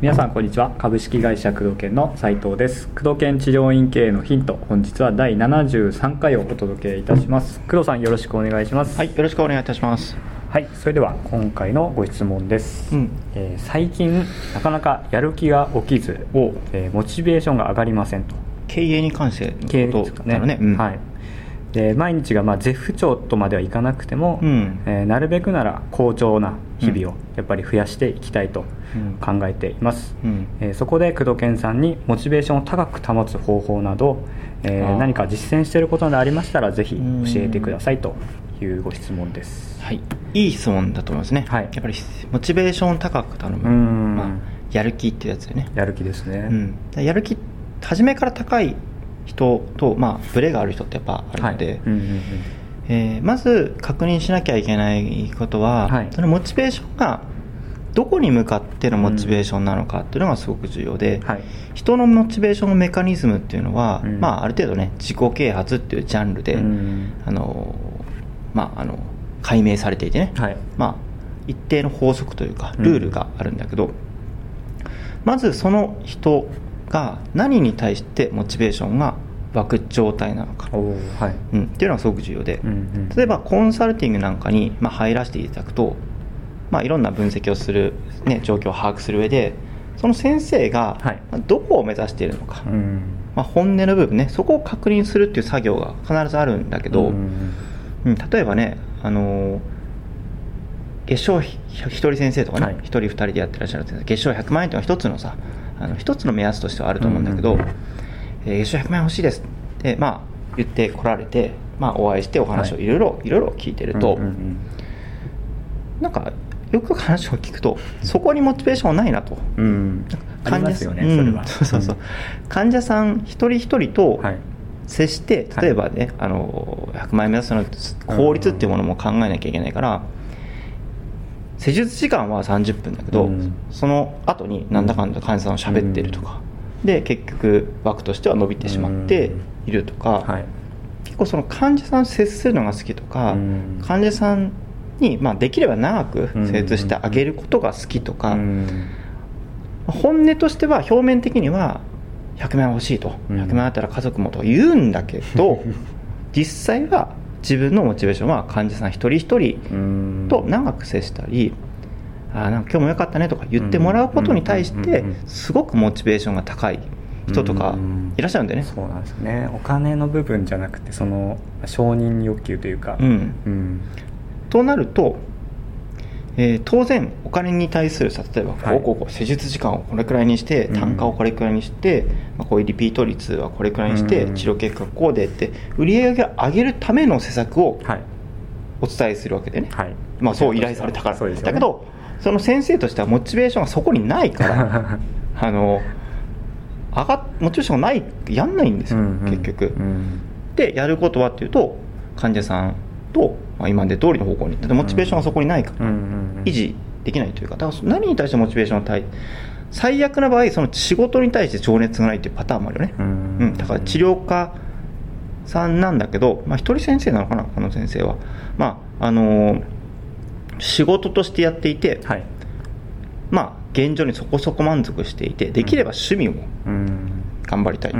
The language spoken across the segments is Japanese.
皆さんこんにちは。株式会社工藤研の斉藤です。工藤研治療院経営のヒント本日は第73回をお届けいたします。工藤さんよろしくお願いします。はい、よろしくお願いいたします。はいそれでは今回のご質問です、うん。えー最近なかなかやる気が起きず、えーモチベーションが上がりませんと。経営に関して経営のことですかね。ね。うん。はいで毎日がまあ絶不調とまではいかなくても、うん。えーなるべくなら好調な日々をやっぱり増やしていきたいとうん。考えています、うん。えーそこで工藤健さんにモチベーションを高く保つ方法など、えー何か実践していることなどありましたらぜひうん。教えてくださいというご質問です。はい、いい質問だと思いますね。はい。やっぱりモチベーションを高く頼む。うん。まあ、やる気っていうやつだよね。やる気ですね、うん、やる気初めから高い人と、まあ、ブレがある人ってやっぱあるので、はい。うんうんうん。えーまず確認しなきゃいけないことは、はい。そのモチベーションがどこに向かってのモチベーションなのかっていうのがすごく重要で、はい。人のモチベーションのメカニズムっていうのは、うん。まあ、ある程度ね自己啓発っていうジャンルで、うん。あのまああの解明されていてね、はい。まあ、一定の法則というかルールがあるんだけど、まずその人が何に対してモチベーションが湧く状態なのか、はい。うん、っていうのがすごく重要で、うんうん例えばコンサルティングなんかに、まあ、入らせていただくと、まあ、いろんな分析をする、ね、状況を把握する上でその先生がどこを目指しているのか、うん。まあ、本音の部分ねそこを確認するっていう作業が必ずあるんだけど、うんうん、例えばね、あのー月賞ひ一人先生とかね、はい。一人二人でやってらっしゃる先生月賞100万円というのは一つのさあの一つの目安としてはあると思うんだけど、うんうんえー月賞100万円欲しいですって、まあ、言ってこられて、まあ、お会いしてお話をはい。いろいろいろいろ聞いてると、うんうんなんかよく話を聞くとそこにモチベーションはないなと。うん。うんありますよね、うんそれは。そうそうそう。患者さん一人一人とはい。接して例えばね、あの100万円目指すの効率っていうものも考えなきゃいけないから、施術時間は30分だけど、うん。その後になんだかんだ患者さんを喋ってるとか、で結局枠としては伸びてしまっているとか、はい。結構その患者さんと接するのが好きとか、うん。患者さんに、まあ、できれば長くうん。施術してあげることが好きとか、うん。本音としては表面的には100万円欲しいと、うん。100万円あったら家族もと言うんだけど 実際は自分のモチベーションは患者さん一人一人うん。と長く接したり、あーなんか今日もよかったねとか言ってもらうことに対してうんうんうんすごくモチベーションが高い人とかうんいらっしゃるんだよね。そうなんですよね。お金の部分じゃなくてその承認欲求というか。うん。うん。となると、えー当然お金に対するさ例えばこはい。うこうこう施術時間をこれくらいにしてうん。単価をこれくらいにして、まあ、こういうリピート率はこれくらいにして、うん。治療結果こうでって売り上げを上げるための施策をはい。お伝えするわけでね、はい。まあ、そう依頼されたから、そうですよね。だけどその先生としてはモチベーションがそこにないから あの上がモチベーションがないやんないんですよ、うんうん結局。うん。でやることはっていうと患者さんと、まあ、今まで通りの方向にでモチベーションがそこにないから、維持できないというかだから何に対してモチベーションを対最悪な場合その仕事に対して情熱がないっていうパターンもあるよね、うん。うん、だから治療家さんなんだけど、まあ、一人先生なのかなこの先生は。まああのー仕事としてやっていて、はい。まあ現状にそこそこ満足していてできれば趣味をうん。頑張りたい、っ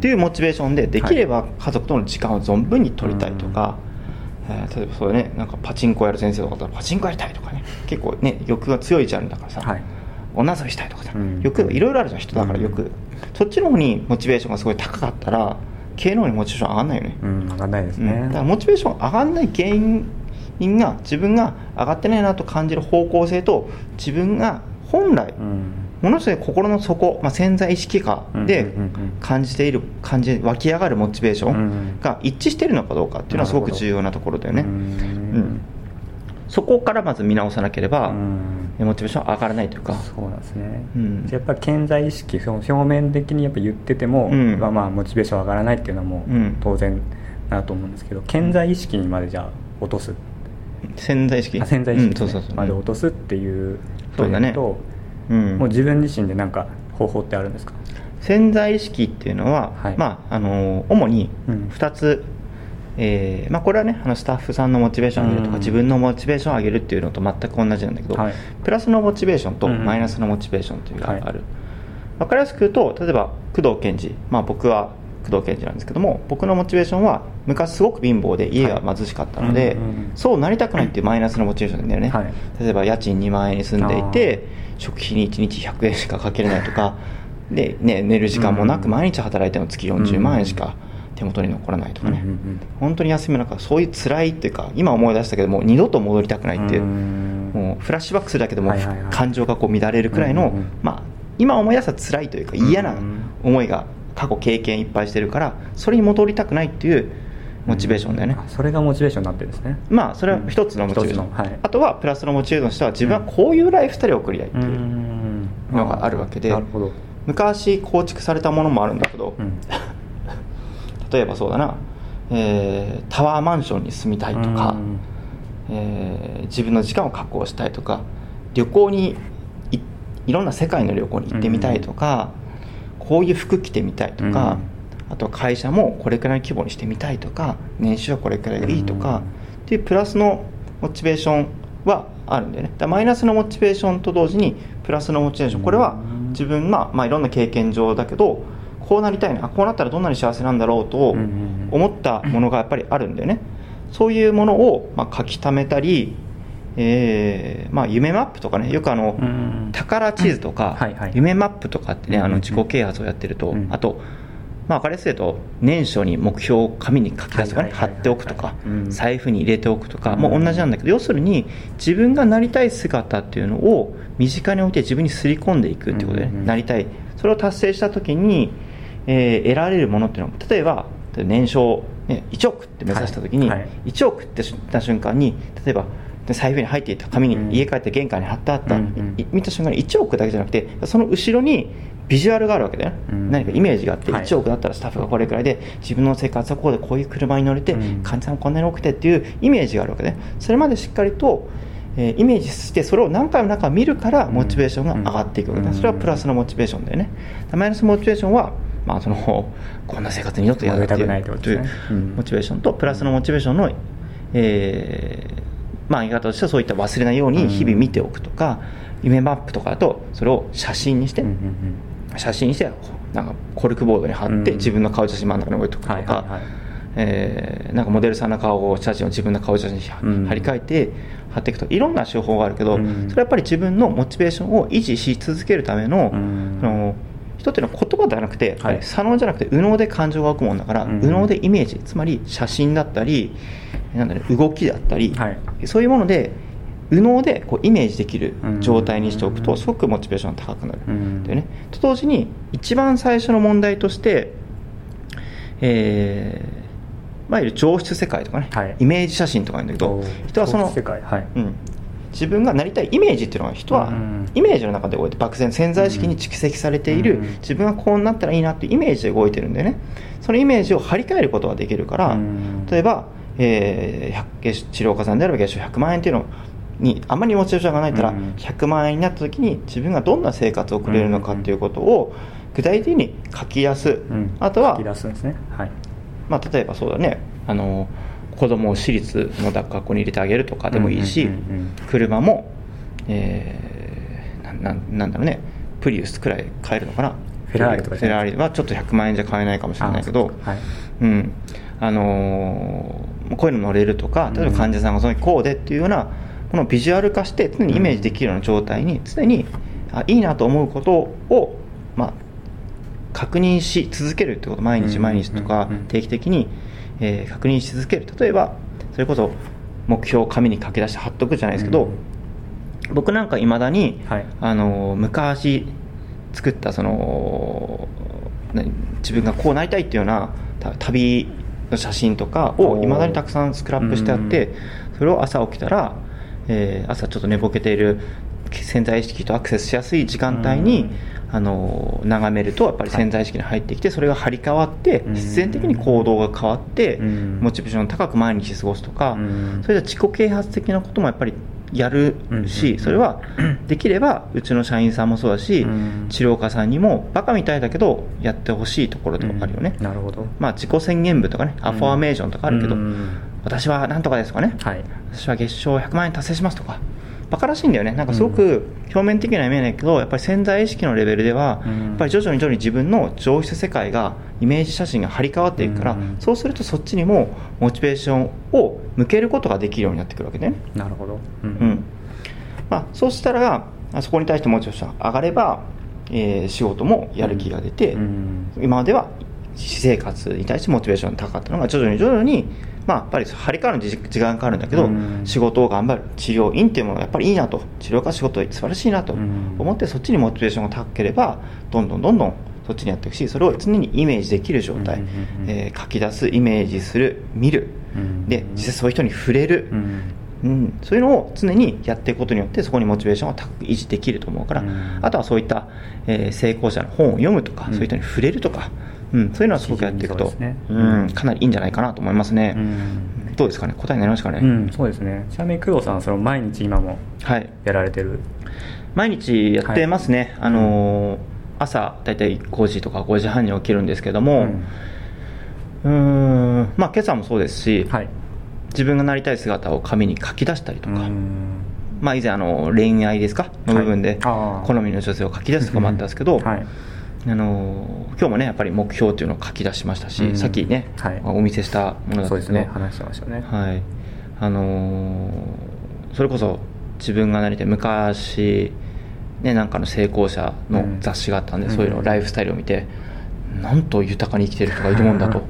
ていうモチベーションでできれば家族との時間を存分に取りたいとか、えー例えばそうねなんかパチンコやる先生とかだったらパチンコやりたいとかね結構ね欲が強いジャンルだからさ、はい。女遊びしたいとかさ、うん。欲がいろいろあるじゃん人だからうん。よく、そっちの方にモチベーションがすごい高かったら経営の方にモチベーション上がんないよね、うん上がんないですうん。ねだからモチベーション上がんない原因が自分が上がってないなと感じる方向性と自分が本来うん。ものすごい心の底、まあ、潜在意識下でうんうんうん。うん感じている感じ湧き上がるモチベーショうんンが一致しているのかどうかっていうのはすごく重要なところだよね、ううん。んそこからまず見直さなければ、うん。モチベーション上がらないというか。そうなんですね、うん。やっぱり健在意識その表面的にやっぱ言ってても、うん。まあまあモチベーション上がらないっていうのはもううん。当然だと思うんですけど健在意識にまでじゃあ落とす潜在意識。あ潜在意識まで落とすっていうそうだね。と、うん。もう自分自身で何か方法ってあるんですか？潜在意識っていうのは、はい。まああの主にうん。2つえーまあ、これはねあのスタッフさんのモチベーションを上げるとか、うん。自分のモチベーションを上げるっていうのと全く同じなんだけど、はい。プラスのモチベーションとうんマイナスのモチベーションというのがある、はい。分かりやすく言うと例えば工藤健二、まあ、僕は工藤健二なんですけども僕のモチベーションは昔すごく貧乏で家が貧しかったので、そうなりたくないっていうマイナスのモチベーションなんだよね、はい。例えば家賃2万円に住んでいて食費に1日100円しかかけれないとかで、ね、寝る時間もなくうん。毎日働いても月40万円しか手元に残らないとかね、本当に休みの中そういう辛いっていうか今思い出したけどもう二度と戻りたくないっていう、うん。もうフラッシュバックするだけでも感情がこう乱れるくらいの、まあ、今思い出したら辛いというか嫌な思いが過去経験いっぱいしてるからそれに戻りたくないっていうモチベーションだよね、あそれがモチベーションになってるんですね。まあそれは一つのモチベーション、一つのはい。あとはプラスのモチベーションとしては自分はこういうライフスタイルを送りたいっていう、ん。のがあるわけでなるほど、昔構築されたものもあるんだけど、うん。例えばそうだな、えータワーマンションに住みたいとか、うん。えー自分の時間を確保したいとか旅行にいいろんな世界の旅行に行ってみたいとか、こういう服着てみたいとか、あとは会社もこれくらいの規模にしてみたいとか年収はこれくらいがいいとか、うん。っていうプラスのモチベーションはあるんだよね。だからマイナスのモチベーションと同時にプラスのモチベーションこれはうん自分、まあ、まあいろんな経験上だけどこうなりたいなこうなったらどんなに幸せなんだろうとうんうんうん。思ったものがやっぱりあるんだよね。そういうものをまあ書き溜めたり、えーまあ、夢マップとかねよくあの、うん。宝地図とか、はいはい。夢マップとかってねあうんうんうん。の自己啓発をやってると、うん。あと、まあ、分かりやすいと年初に目標を紙に書き出すとかね貼っておくとかうん。財布に入れておくとかうん。もう同じなんだけど要するに自分がなりたい姿っていうのを身近に置いて自分にすり込んでいくっていうことで、うんうんうん。なりたい。それを達成した時に、えー得られるものっていうのは例えば年商、ね、1億って目指した時に、はい。はい1億って言った瞬間に例えばで財布に入っていた紙にうん。家帰って玄関に貼ってあった、見た瞬間に1億だけじゃなくてその後ろにビジュアルがあるわけだよ。ね、うん。何かイメージがあってはい。1億だったらスタッフがこれくらいで自分の生活はこうでこういう車に乗れて、うん。患者さんこんなに多くてっていうイメージがあるわけね。それまでしっかりと、えーイメージしてそれを何回も何回も見るからモチベーションが上がっていくわけね、うん。それはプラスのモチベーションだよね。マイナスモチベーションはまあその こんな生活に二っていう戻りたくないといううん。モチベーションとプラスのモチベーションの、えーまあ言い方としてはそういった忘れないように日々見ておくとか、夢マップとかだとそれを写真にして、写真にしてなんかコルクボードに貼って、うん。自分の顔写真真ん中に置いておくとか、えーなんかモデルさんの顔を写真を自分の顔写真にうん。貼り替えて貼っていくといろんな手法があるけど、うん。それはやっぱり自分のモチベーションを維持し続けるための,、うん。その人っていうのは言葉ではなくて、はい。左脳じゃなくて右脳で感情が湧くもんだから、うん右脳でイメージつまり写真だったりなんだ、ね、動きだったり、はい。そういうもので右脳でこうイメージできる状態にしておくうんとすごくモチベーションが高くなる。うん。だよね、と同時に一番最初の問題として、えーまあ、いわゆる上質世界とかね、はい。イメージ写真とか言うんだけど人はその世界。はい。うん、自分がなりたいイメージっていうのは人はうんイメージの中でこうやって漠然潜在意識に蓄積されているうん自分がこうなったらいいなっていうイメージで動いてるんだよね。そのイメージを張り替えることができるからうん。例えば、えー治療家さんであれば月収100万円っていうのにあまりモチベーションがないからうん100万円になった時に自分がどんな生活を送れるのかっていうことを具体的に書き出す、うん。あとはまあ、例えばそうだね。あの子供を私立の学校に入れてあげるとかでもいいし、うんうんうんうん。車も、えーなななんだろうね。プリウスくらい買えるのかな。フェラーリとかフェラーリはちょっと100万円じゃ買えないかもしれないけどあはい。うん。あのーこういうの乗れるとか例えば患者さんがそのこうでっていうようなものをビジュアル化して常にイメージできるような状態に常にあいいなと思うことを、まあ、確認し続けるってこと毎日毎日とかうんうんうん。定期的に、えー確認し続ける。例えばそれこそ目標を紙に書き出して貼っとくじゃないですけど、僕なんかいまだに、はい。あの昔作ったその何自分がこうなりたいっていうようなた旅の写真とかをいまだにたくさんスクラップしてあってそれを朝起きたら、えー朝ちょっと寝ぼけている潜在意識とアクセスしやすい時間帯に、あの眺めるとやっぱり潜在意識に入ってきて、それが張り替わってうん。必然的に行動が変わって、うん。モチベーション高く毎日過ごすとか、うん。それでは自己啓発的なこともやっぱりやるうん。し、それはできればうちの社員さんもそうだし、うん。治療家さんにもバカみたいだけどやってほしいところとかあるよね、なるほど。まあ、自己宣言文とかねアファーメーションとかあるけど、うん。私はなんとかですとかね、はい。私は月賞100万円達成しますとかバカらしいんだよね。なんかすごく表面的には見えないけどやっぱり潜在意識のレベルでは、うん。やっぱり徐々に徐々に自分の上質世界がイメージ写真が張り替わっていくから、うん。そうするとそっちにもモチベーションを向けることができるようになってくるわけね、なるほど。ううん。まあ、そうしたらあそこに対してモチベーションが上がれば、えー仕事もやる気が出て、うん。今までは私生活に対してモチベーションが高かったのが徐々に徐々に、まあ、やっぱり張り替わるのに時時間がかかるんだけど、うん。仕事を頑張る治療院っていうものがやっぱりいいなと。治療家仕事素晴らしいなとうん。思ってそっちにモチベーションが高ければどんどんどんどんそっちにやっていくしそれを常にイメージできる状態、うんうんうん。えー書き出すイメージする見る、うん。で実際そういう人に触れる、うん。うん、そういうのを常にやっていくことによってそこにモチベーションを高く維持できると思うから、うん。あとはそういった、えー成功者の本を読むとか、うん。そういう人に触れるとか、うん、そういうのはすごくやっていくと、そうん、かなりいいんじゃないかなと思いますね、うん。どうですかね？答えになりましたかね、うんそうですね。ちなみに工藤さんはその毎日今もはい。やられてる？毎日やってますね、はい。あのー朝大体5時とか5時半に起きるんですけどもうーんまあ今朝もそうですし、はい。自分がなりたい姿を紙に書き出したりとか、うん。まあ以前あの恋愛ですか？の部分で、好みの女性を書き出すとかもあったんですけど、はいあの今日もねやっぱり目標っていうのを書き出しましたし、うん。さっきね、はい。お見せしたものだったで。すですけどね話してましたね。はい。あのーそれこそ自分がなりたい昔ねなんかの成功者の雑誌があったんで、うん。そういうのライフスタイルを見てなんと豊かに生きてる人がいるもんだと。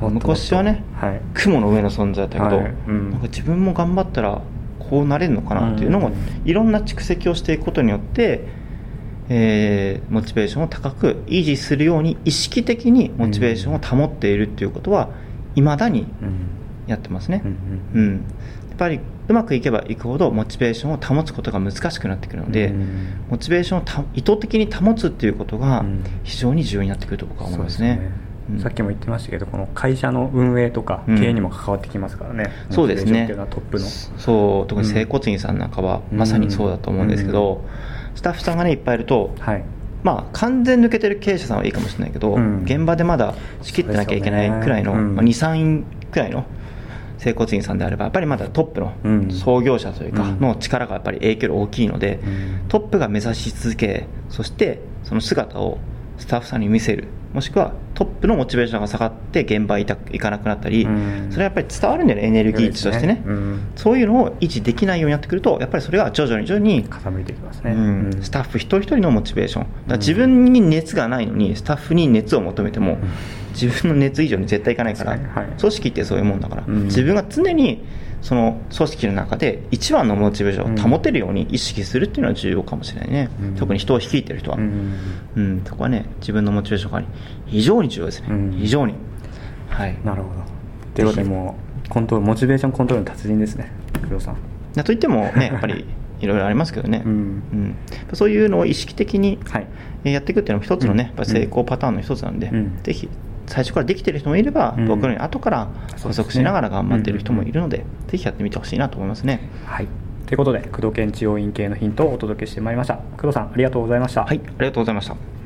昔はねはい。雲の上の存在だったけど、はい。うん。なんか自分も頑張ったらこうなれるのかなっていうのも、うん。いろんな蓄積をしていくことによって、えーモチベーションを高く維持するように意識的にモチベーションを保っているっていうことはいまだにうんやってますね、うん。うん。やっぱりうまくいけばいくほどモチベーションを保つことが難しくなってくるので、うん。モチベーションをた意図的に保つっていうことがうん。非常に重要になってくると僕は思いますね。さっきも言ってましたけどこの会社の運営とかうん。経営にも関わってきますからね、そうですね。トップの。そう。特に整骨院さんなんかはうん。まさにそうだと思うんですけど、スタッフさんがねいっぱいいると、はい。まあ、完全抜けてる経営者さんはいいかもしれないけど、うん。現場でまだ仕切ってなきゃいけないくらいの、ね。うん。まあ、23院くらいの整骨院さんであればやっぱりまだトップうん。の創業者というかうん。の力がやっぱり影響力大きいので、うん。トップが目指し続けそしてその姿をスタッフさんに見せるもしくはトップのモチベーションが下がって現場に行かなくなったり、うん。それはやっぱり伝わるんだよねエネルギー値としてね。うん。そういうのを維持できないようになってくるとやっぱりそれが徐々に徐々に傾いていきますね、うん。うん。スタッフ一人一人のモチベーション。自分に熱がないのにスタッフに熱を求めても、自分の熱以上に絶対いかないから、はい組織ってそういうもんだから、うん。自分が常にその組織の中で一番のモチベーションを保てるように意識するっていうのは重要かもしれないね、うん。特に人を率いてる人は、ううん。んそこはね自分のモチベーションが非常に重要ですね、うん。非常に。はい。なるほど。ということでもうコントロールモチベーションコントロールの達人ですね。工藤さん。だといってもねやっぱり いろいろありますけどね、うん。うん。そういうのを意識的にやっていくっていうのも一つのね、うん。やっぱり成功パターンの一つなんで、うん。ぜひ最初からできてる人もいれば、うん。僕のように後から加速しながら頑張ってる人もいるので、うんぜひやってみてほしいなと思いますね。はい。ということで工藤研治療院系のヒントをお届けしてまいりました。工藤さんありがとうございました。はい、ありがとうございました。